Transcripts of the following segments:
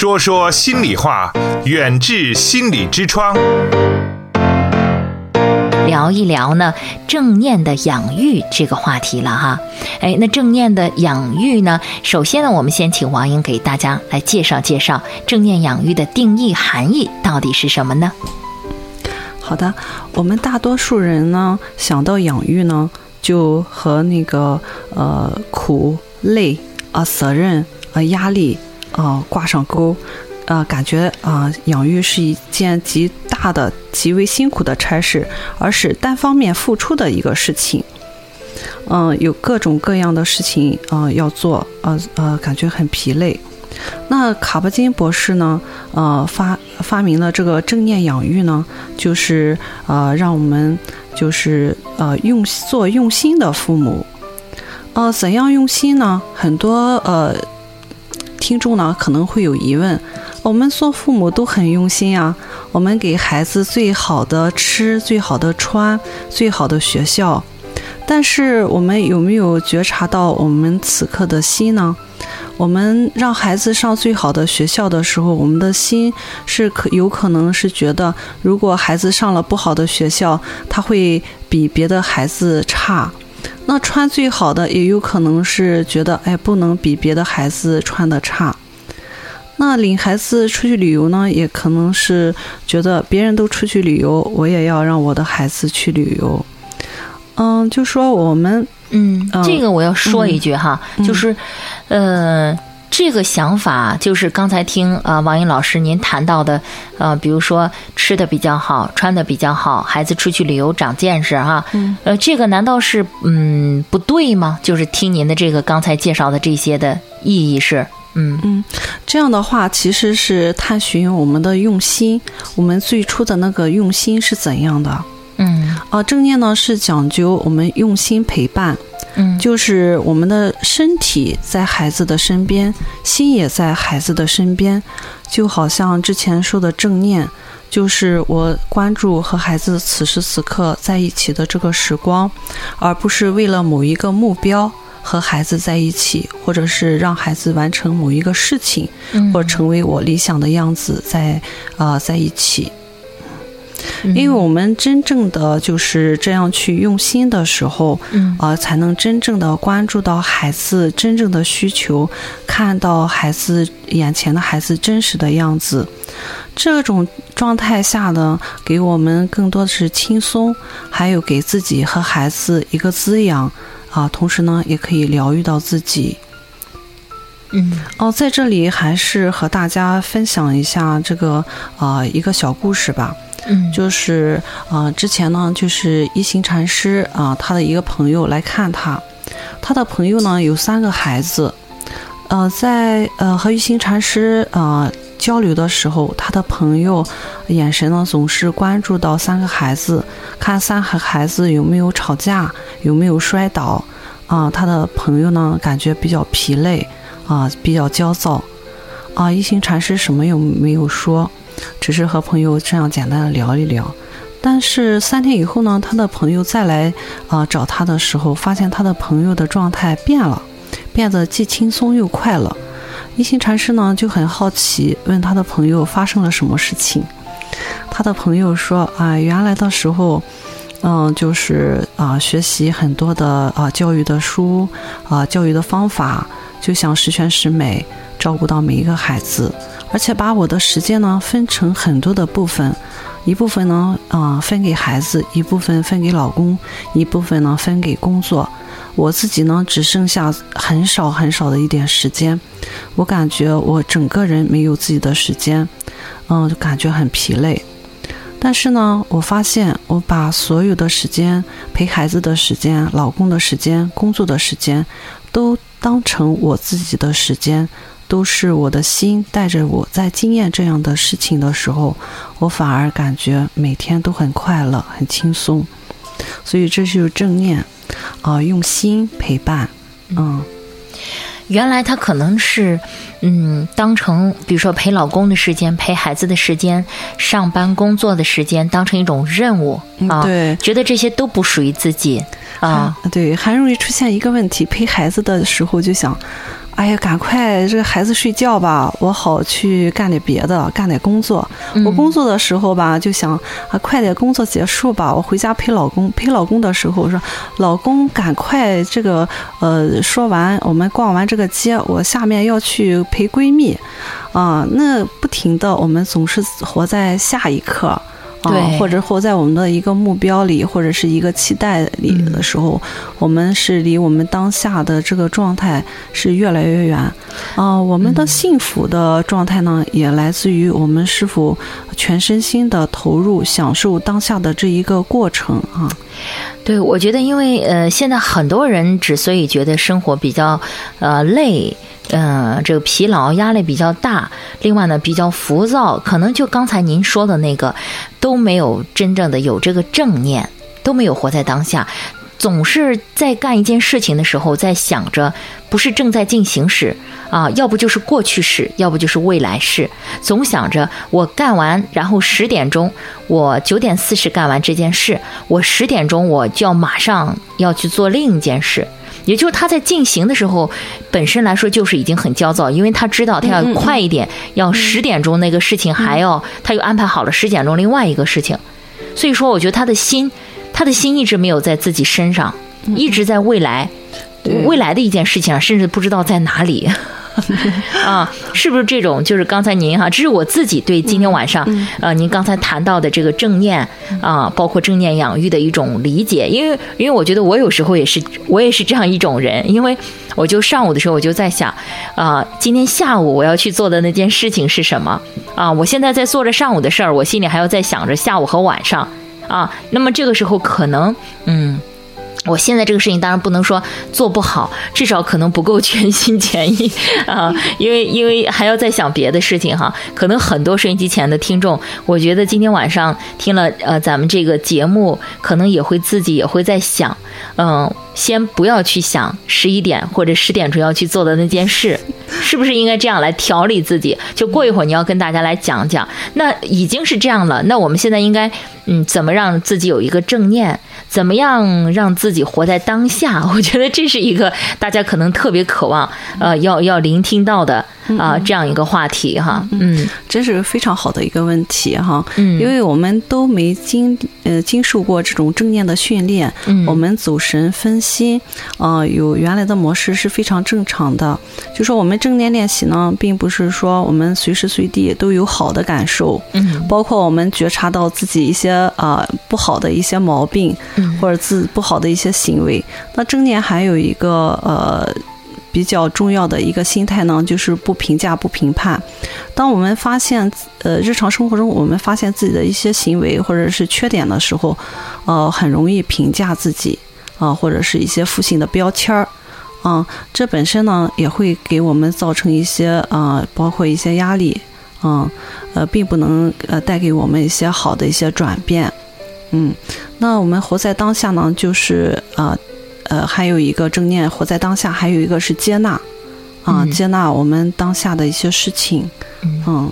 说说心里话，远至心理之窗。聊一聊呢，正念的养育这个话题了哈。哎，那正念的养育呢，首先呢，我们先请王英给大家来介绍介绍正念养育的定义含义到底是什么呢？好的，我们大多数人呢想到养育呢，就和那个呃苦累啊责任啊压力啊挂上钩。啊，感觉啊，养育是一件极大的、极为辛苦的差事，而是单方面付出的一个事情。嗯，有各种各样的事情啊要做，呃呃，感觉很疲累。那卡巴金博士呢，呃，发发明了这个正念养育呢，就是呃，让我们就是呃用做用心的父母。呃，怎样用心呢？很多呃听众呢可能会有疑问。我们做父母都很用心啊，我们给孩子最好的吃、最好的穿、最好的学校，但是我们有没有觉察到我们此刻的心呢？我们让孩子上最好的学校的时候，我们的心是可有可能是觉得，如果孩子上了不好的学校，他会比别的孩子差。那穿最好的也有可能是觉得，哎，不能比别的孩子穿的差。那领孩子出去旅游呢，也可能是觉得别人都出去旅游，我也要让我的孩子去旅游。嗯，就说我们，嗯，这个我要说一句哈，就是，呃，这个想法就是刚才听啊王英老师您谈到的，呃，比如说吃的比较好，穿的比较好，孩子出去旅游长见识哈，呃，这个难道是嗯不对吗？就是听您的这个刚才介绍的这些的意义是。嗯嗯，这样的话其实是探寻我们的用心，我们最初的那个用心是怎样的？嗯啊，正念呢是讲究我们用心陪伴，嗯，就是我们的身体在孩子的身边，心也在孩子的身边，就好像之前说的正念，就是我关注和孩子此时此刻在一起的这个时光，而不是为了某一个目标。和孩子在一起，或者是让孩子完成某一个事情，嗯或成为我理想的样子，在啊在一起。因为我们真正的就是这样去用心的时候，啊，才能真正的关注到孩子真正的需求，看到孩子眼前的孩子真实的样子。这种状态下呢，给我们更多的是轻松，还有给自己和孩子一个滋养。啊，同时呢，也可以疗愈到自己。嗯，哦，在这里还是和大家分享一下这个啊一个小故事吧。嗯，就是啊，之前呢，就是一行禅师啊，他的一个朋友来看他，他的朋友呢有三个孩子，呃，在呃和一行禅师啊。交流的时候，他的朋友眼神呢总是关注到三个孩子，看三个孩子有没有吵架，有没有摔倒。啊，他的朋友呢感觉比较疲累，啊，比较焦躁。啊，一行禅师什么也没有说，只是和朋友这样简单的聊一聊。但是三天以后呢，他的朋友再来啊找他的时候，发现他的朋友的状态变了，变得既轻松又快乐。一心禅师呢就很好奇，问他的朋友发生了什么事情。他的朋友说：“啊，原来的时候，嗯，就是啊，学习很多的啊教育的书啊教育的方法，就想十全十美，照顾到每一个孩子，而且把我的时间呢分成很多的部分，一部分呢啊分给孩子，一部分分给老公，一部分呢分给工作。”我自己呢，只剩下很少很少的一点时间，我感觉我整个人没有自己的时间，嗯，就感觉很疲累。但是呢，我发现我把所有的时间、陪孩子的时间、老公的时间、工作的时间，都当成我自己的时间，都是我的心带着我在经验这样的事情的时候，我反而感觉每天都很快乐、很轻松。所以这就是正念。啊，用心陪伴，嗯，原来他可能是，嗯，当成比如说陪老公的时间、陪孩子的时间、上班工作的时间，当成一种任务啊，对，觉得这些都不属于自己啊，对，还容易出现一个问题，陪孩子的时候就想。哎呀，赶快这个孩子睡觉吧，我好去干点别的，干点工作。我工作的时候吧，就想啊，快点工作结束吧，我回家陪老公。陪老公的时候说，老公赶快这个呃，说完我们逛完这个街，我下面要去陪闺蜜，啊，那不停的，我们总是活在下一刻。对，或者活在我们的一个目标里，或者是一个期待里的时候，我们是离我们当下的这个状态是越来越远。啊，我们的幸福的状态呢，也来自于我们是否全身心的投入，享受当下的这一个过程啊。对，我觉得，因为呃，现在很多人之所以觉得生活比较呃累。嗯，这个疲劳、压力比较大，另外呢比较浮躁，可能就刚才您说的那个，都没有真正的有这个正念，都没有活在当下，总是在干一件事情的时候在想着，不是正在进行时啊，要不就是过去式，要不就是未来式，总想着我干完，然后十点钟，我九点四十干完这件事，我十点钟我就要马上要去做另一件事。也就是他在进行的时候，本身来说就是已经很焦躁，因为他知道他要快一点，要十点钟那个事情还要，他又安排好了十点钟另外一个事情，所以说我觉得他的心，他的心一直没有在自己身上，一直在未来，未来的一件事情上，甚至不知道在哪里。啊，是不是这种？就是刚才您哈，这是我自己对今天晚上，呃，您刚才谈到的这个正念啊，包括正念养育的一种理解。因为，因为我觉得我有时候也是，我也是这样一种人。因为我就上午的时候我就在想，啊，今天下午我要去做的那件事情是什么？啊，我现在在做着上午的事儿，我心里还要在想着下午和晚上啊。那么这个时候可能，嗯。我现在这个事情当然不能说做不好，至少可能不够全心全意啊，因为因为还要再想别的事情哈。可能很多收音机前的听众，我觉得今天晚上听了呃咱们这个节目，可能也会自己也会在想，嗯，先不要去想十一点或者十点钟要去做的那件事，是不是应该这样来调理自己？就过一会儿你要跟大家来讲讲，那已经是这样了，那我们现在应该嗯怎么让自己有一个正念？怎么样让自己活在当下？我觉得这是一个大家可能特别渴望，呃，要要聆听到的啊，这样一个话题哈。嗯，这是非常好的一个问题哈。嗯，因为我们都没经呃经受过这种正念的训练，嗯，我们走神分心，呃，有原来的模式是非常正常的。就说我们正念练习呢，并不是说我们随时随地都有好的感受，嗯，包括我们觉察到自己一些啊不好的一些毛病。或者自不好的一些行为，那正念还有一个呃比较重要的一个心态呢，就是不评价、不评判。当我们发现呃日常生活中我们发现自己的一些行为或者是缺点的时候，呃很容易评价自己啊，或者是一些负性的标签儿啊，这本身呢也会给我们造成一些啊，包括一些压力啊，呃并不能呃带给我们一些好的一些转变。嗯，那我们活在当下呢，就是啊，呃，还有一个正念，活在当下，还有一个是接纳，啊，接纳我们当下的一些事情，嗯，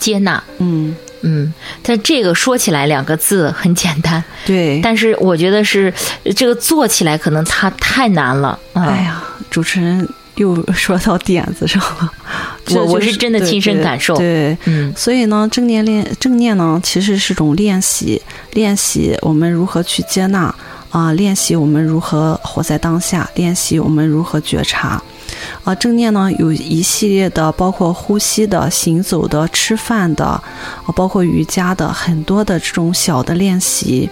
接纳，嗯嗯，但这个说起来两个字很简单，对，但是我觉得是这个做起来可能它太难了。哎呀，主持人。又说到点子上了，我我是真的亲身感受，对，嗯，所以呢，正念练正念呢，其实是种练习，练习我们如何去接纳啊，练习我们如何活在当下，练习我们如何觉察。啊，正念呢有一系列的，包括呼吸的、行走的、吃饭的，啊，包括瑜伽的，很多的这种小的练习，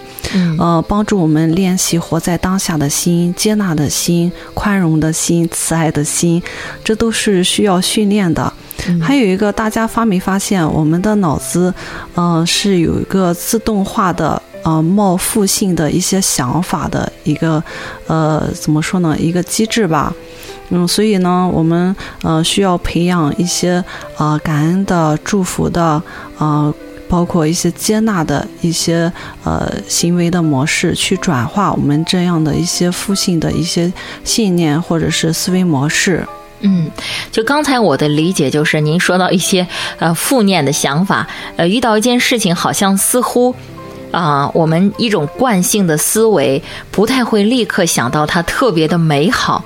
呃，帮助我们练习活在当下的心、接纳的心、宽容的心、慈爱的心，这都是需要训练的。还有一个，大家发没发现，我们的脑子，嗯，是有一个自动化的，呃，冒负性的一些想法的一个，呃，怎么说呢？一个机制吧。嗯，所以呢，我们呃需要培养一些呃感恩的、祝福的，呃，包括一些接纳的一些呃行为的模式，去转化我们这样的一些负性的一些信念或者是思维模式。嗯，就刚才我的理解就是，您说到一些呃负面的想法，呃，遇到一件事情，好像似乎啊，我们一种惯性的思维，不太会立刻想到它特别的美好。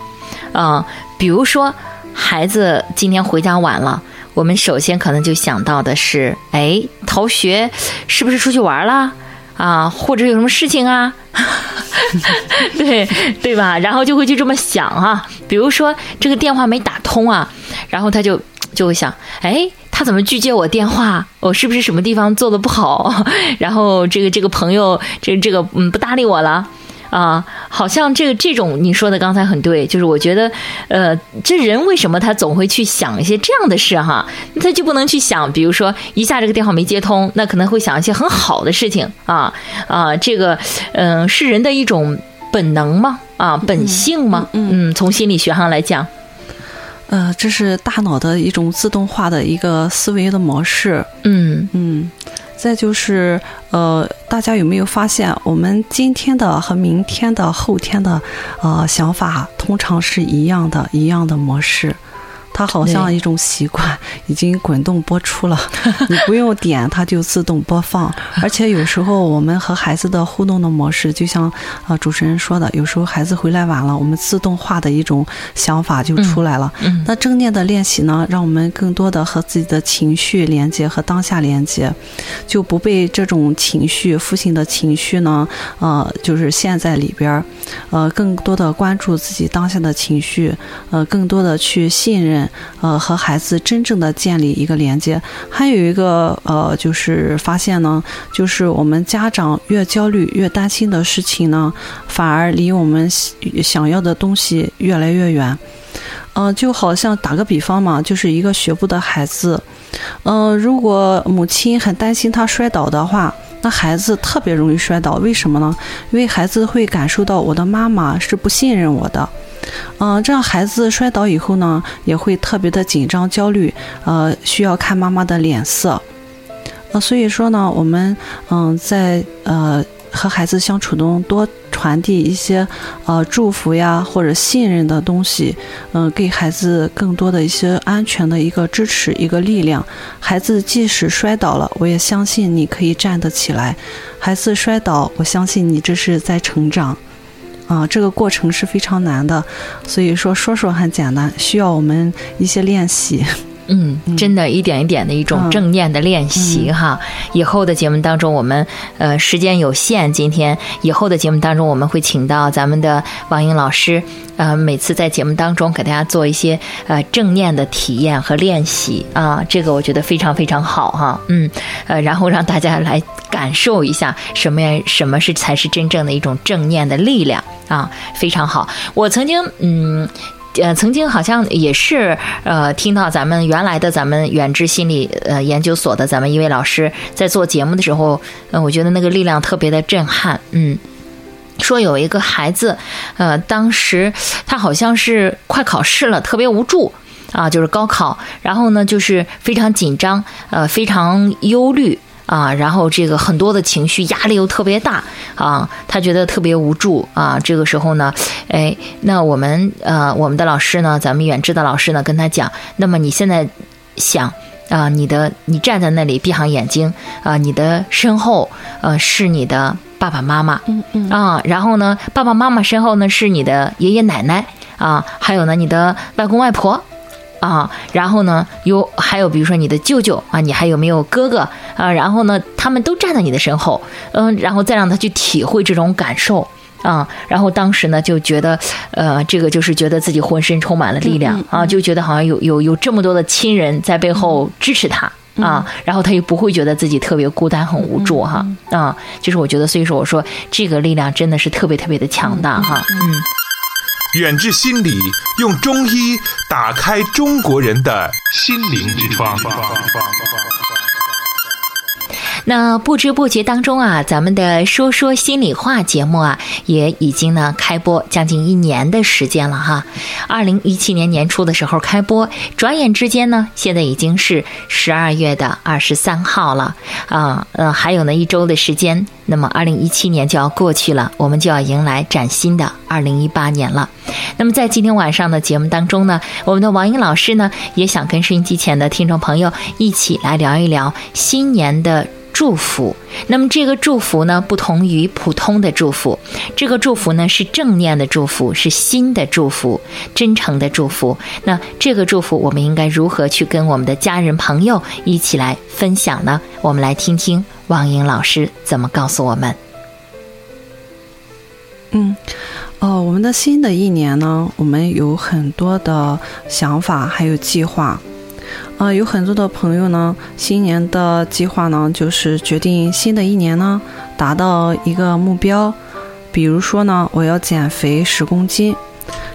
啊，比如说，孩子今天回家晚了，我们首先可能就想到的是，哎，逃学是不是出去玩了啊？或者有什么事情啊？对对吧？然后就会去这么想啊。比如说这个电话没打通啊，然后他就就会想，哎，他怎么拒接我电话？我是不是什么地方做的不好？然后这个这个朋友这这个嗯不搭理我了。啊，好像这个这种你说的刚才很对，就是我觉得，呃，这人为什么他总会去想一些这样的事哈？他就不能去想，比如说一下这个电话没接通，那可能会想一些很好的事情啊啊，这个嗯是人的一种本能吗？啊，本性吗？嗯，从心理学上来讲，呃，这是大脑的一种自动化的一个思维的模式。嗯嗯。再就是，呃，大家有没有发现，我们今天的和明天的、后天的，呃，想法通常是一样的，一样的模式。它好像一种习惯，已经滚动播出了，你不用点，它就自动播放。而且有时候我们和孩子的互动的模式，就像呃主持人说的，有时候孩子回来晚了，我们自动化的一种想法就出来了。那正念的练习呢，让我们更多的和自己的情绪连接和当下连接，就不被这种情绪、负性的情绪呢，呃，就是陷在里边儿，呃，更多的关注自己当下的情绪，呃，更多的去信任。呃，和孩子真正的建立一个连接，还有一个呃，就是发现呢，就是我们家长越焦虑、越担心的事情呢，反而离我们想要的东西越来越远。嗯，就好像打个比方嘛，就是一个学步的孩子，嗯，如果母亲很担心他摔倒的话，那孩子特别容易摔倒。为什么呢？因为孩子会感受到我的妈妈是不信任我的。嗯，这样孩子摔倒以后呢，也会特别的紧张、焦虑，呃，需要看妈妈的脸色。呃，所以说呢，我们嗯，在呃和孩子相处中，多传递一些呃祝福呀或者信任的东西，嗯，给孩子更多的一些安全的一个支持、一个力量。孩子即使摔倒了，我也相信你可以站得起来。孩子摔倒，我相信你这是在成长。啊，这个过程是非常难的，所以说说说很简单，需要我们一些练习。嗯，真的，一点一点的一种正念的练习哈。以后的节目当中，我们呃时间有限，今天以后的节目当中，我们会请到咱们的王英老师，呃，每次在节目当中给大家做一些呃正念的体验和练习啊，这个我觉得非常非常好哈。嗯，呃，然后让大家来感受一下什么呀，什么是才是真正的一种正念的力量啊，非常好。我曾经嗯。呃，曾经好像也是呃，听到咱们原来的咱们远志心理呃研究所的咱们一位老师在做节目的时候，呃，我觉得那个力量特别的震撼。嗯，说有一个孩子，呃，当时他好像是快考试了，特别无助啊，就是高考，然后呢，就是非常紧张，呃，非常忧虑。啊，然后这个很多的情绪压力又特别大啊，他觉得特别无助啊。这个时候呢，哎，那我们呃，我们的老师呢，咱们远志的老师呢，跟他讲，那么你现在想啊，你的你站在那里闭上眼睛啊，你的身后呃是你的爸爸妈妈，嗯嗯啊，然后呢，爸爸妈妈身后呢是你的爷爷奶奶啊，还有呢你的外公外婆。啊，然后呢，有还有比如说你的舅舅啊，你还有没有哥哥啊？然后呢，他们都站在你的身后，嗯，然后再让他去体会这种感受啊。然后当时呢，就觉得，呃，这个就是觉得自己浑身充满了力量啊，就觉得好像有有有这么多的亲人在背后支持他啊，然后他又不会觉得自己特别孤单很无助哈啊，就是我觉得，所以说我说这个力量真的是特别特别的强大哈，嗯。远志心理用中医打开中国人的心灵之窗。那不知不觉当中啊，咱们的说说心里话节目啊，也已经呢开播将近一年的时间了哈。二零一七年年初的时候开播，转眼之间呢，现在已经是十二月的二十三号了啊，呃，还有呢一周的时间，那么二零一七年就要过去了，我们就要迎来崭新的二零一八年了。那么在今天晚上的节目当中呢，我们的王英老师呢，也想跟收音机前的听众朋友一起来聊一聊新年的。祝福。那么这个祝福呢，不同于普通的祝福，这个祝福呢是正念的祝福，是新的祝福，真诚的祝福。那这个祝福，我们应该如何去跟我们的家人朋友一起来分享呢？我们来听听王英老师怎么告诉我们。嗯，哦，我们的新的一年呢，我们有很多的想法，还有计划。啊，有很多的朋友呢，新年的计划呢，就是决定新的一年呢，达到一个目标。比如说呢，我要减肥十公斤，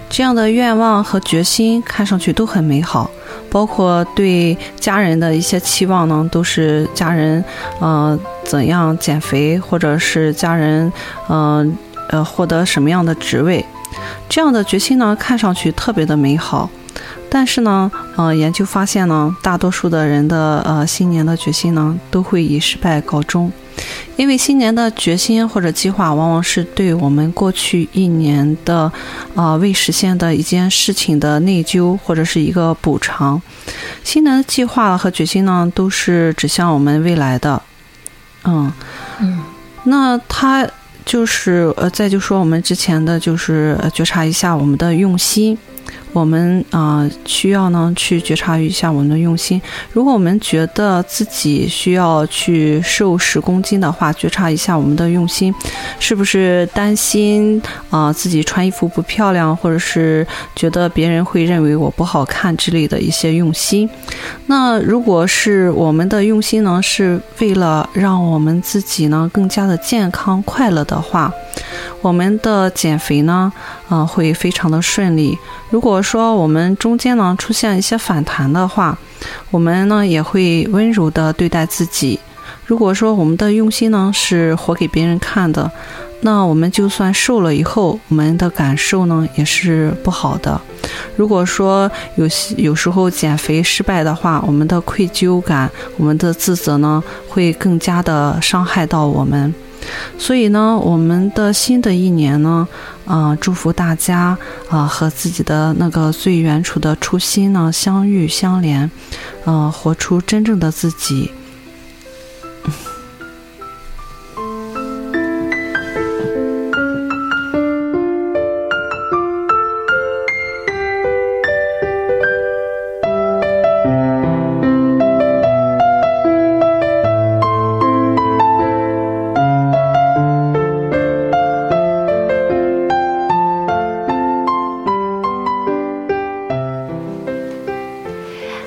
这样的愿望和决心看上去都很美好。包括对家人的一些期望呢，都是家人，呃，怎样减肥，或者是家人，嗯。呃，获得什么样的职位，这样的决心呢，看上去特别的美好。但是呢，呃，研究发现呢，大多数的人的呃新年的决心呢，都会以失败告终。因为新年的决心或者计划，往往是对我们过去一年的啊未实现的一件事情的内疚，或者是一个补偿。新年的计划和决心呢，都是指向我们未来的。嗯嗯，那他。就是呃，再就说我们之前的就是觉察一下我们的用心。我们啊，需要呢去觉察一下我们的用心。如果我们觉得自己需要去瘦十公斤的话，觉察一下我们的用心，是不是担心啊自己穿衣服不漂亮，或者是觉得别人会认为我不好看之类的一些用心？那如果是我们的用心呢，是为了让我们自己呢更加的健康快乐的话。我们的减肥呢，呃，会非常的顺利。如果说我们中间呢出现一些反弹的话，我们呢也会温柔的对待自己。如果说我们的用心呢是活给别人看的，那我们就算瘦了以后，我们的感受呢也是不好的。如果说有些有时候减肥失败的话，我们的愧疚感、我们的自责呢，会更加的伤害到我们。所以呢，我们的新的一年呢，啊，祝福大家啊，和自己的那个最原初的初心呢相遇相连，嗯，活出真正的自己。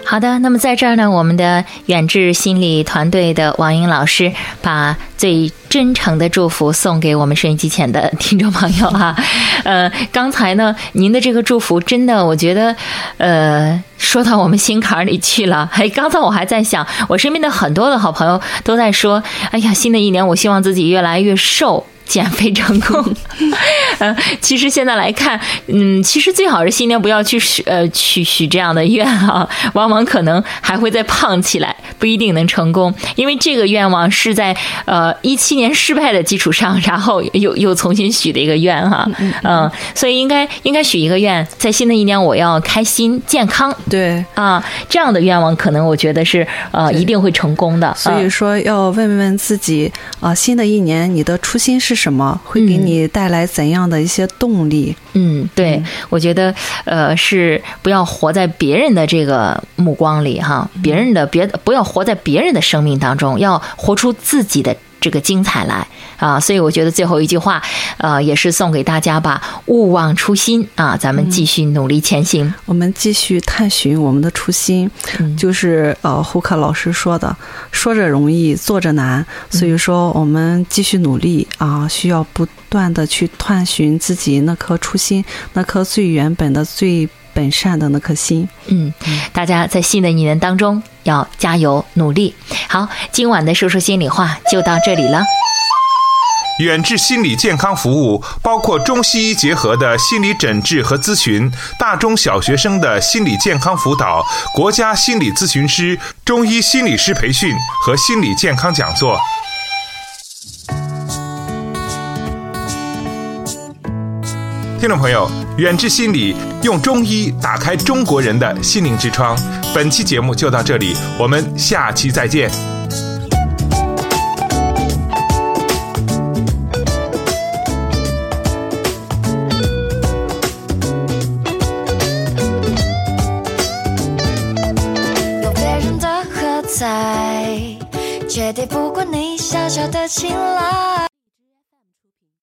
好的，那么在这儿呢，我们的远志心理团队的王英老师把最真诚的祝福送给我们收音机前的听众朋友哈。呃，刚才呢，您的这个祝福真的，我觉得，呃，说到我们心坎里去了。哎，刚才我还在想，我身边的很多的好朋友都在说，哎呀，新的一年，我希望自己越来越瘦。减肥成功，呃，其实现在来看，嗯，其实最好是新年不要去许呃去许这样的愿啊，往往可能还会再胖起来，不一定能成功，因为这个愿望是在呃一七年失败的基础上，然后 又又重新许的一个愿哈，嗯，所以应该应该许一个愿，在新的一年我要开心健康，对。啊，这样的愿望可能我觉得是呃一定会成功的，所以说要问问自己啊，新的一年你的初心是。什么会给你带来怎样的一些动力？嗯，对，我觉得，呃，是不要活在别人的这个目光里哈，别人的别不要活在别人的生命当中，要活出自己的。这个精彩来啊！所以我觉得最后一句话，呃，也是送给大家吧。勿忘初心啊！咱们继续努力前行，我们继续探寻我们的初心。就是呃，胡克老师说的，说着容易，做着难。所以说，我们继续努力啊，需要不断的去探寻自己那颗初心，那颗最原本的、最本善的那颗心。嗯，大家在新的一年当中。要加油努力。好，今晚的说说心里话就到这里了。远志心理健康服务包括中西医结合的心理诊治和咨询，大中小学生的心理健康辅导，国家心理咨询师、中医心理师培训和心理健康讲座。听众朋友，远志心理用中医打开中国人的心灵之窗。本期节目就到这里，我们下期再见。有别人的喝彩，绝对不过你小小的青睐。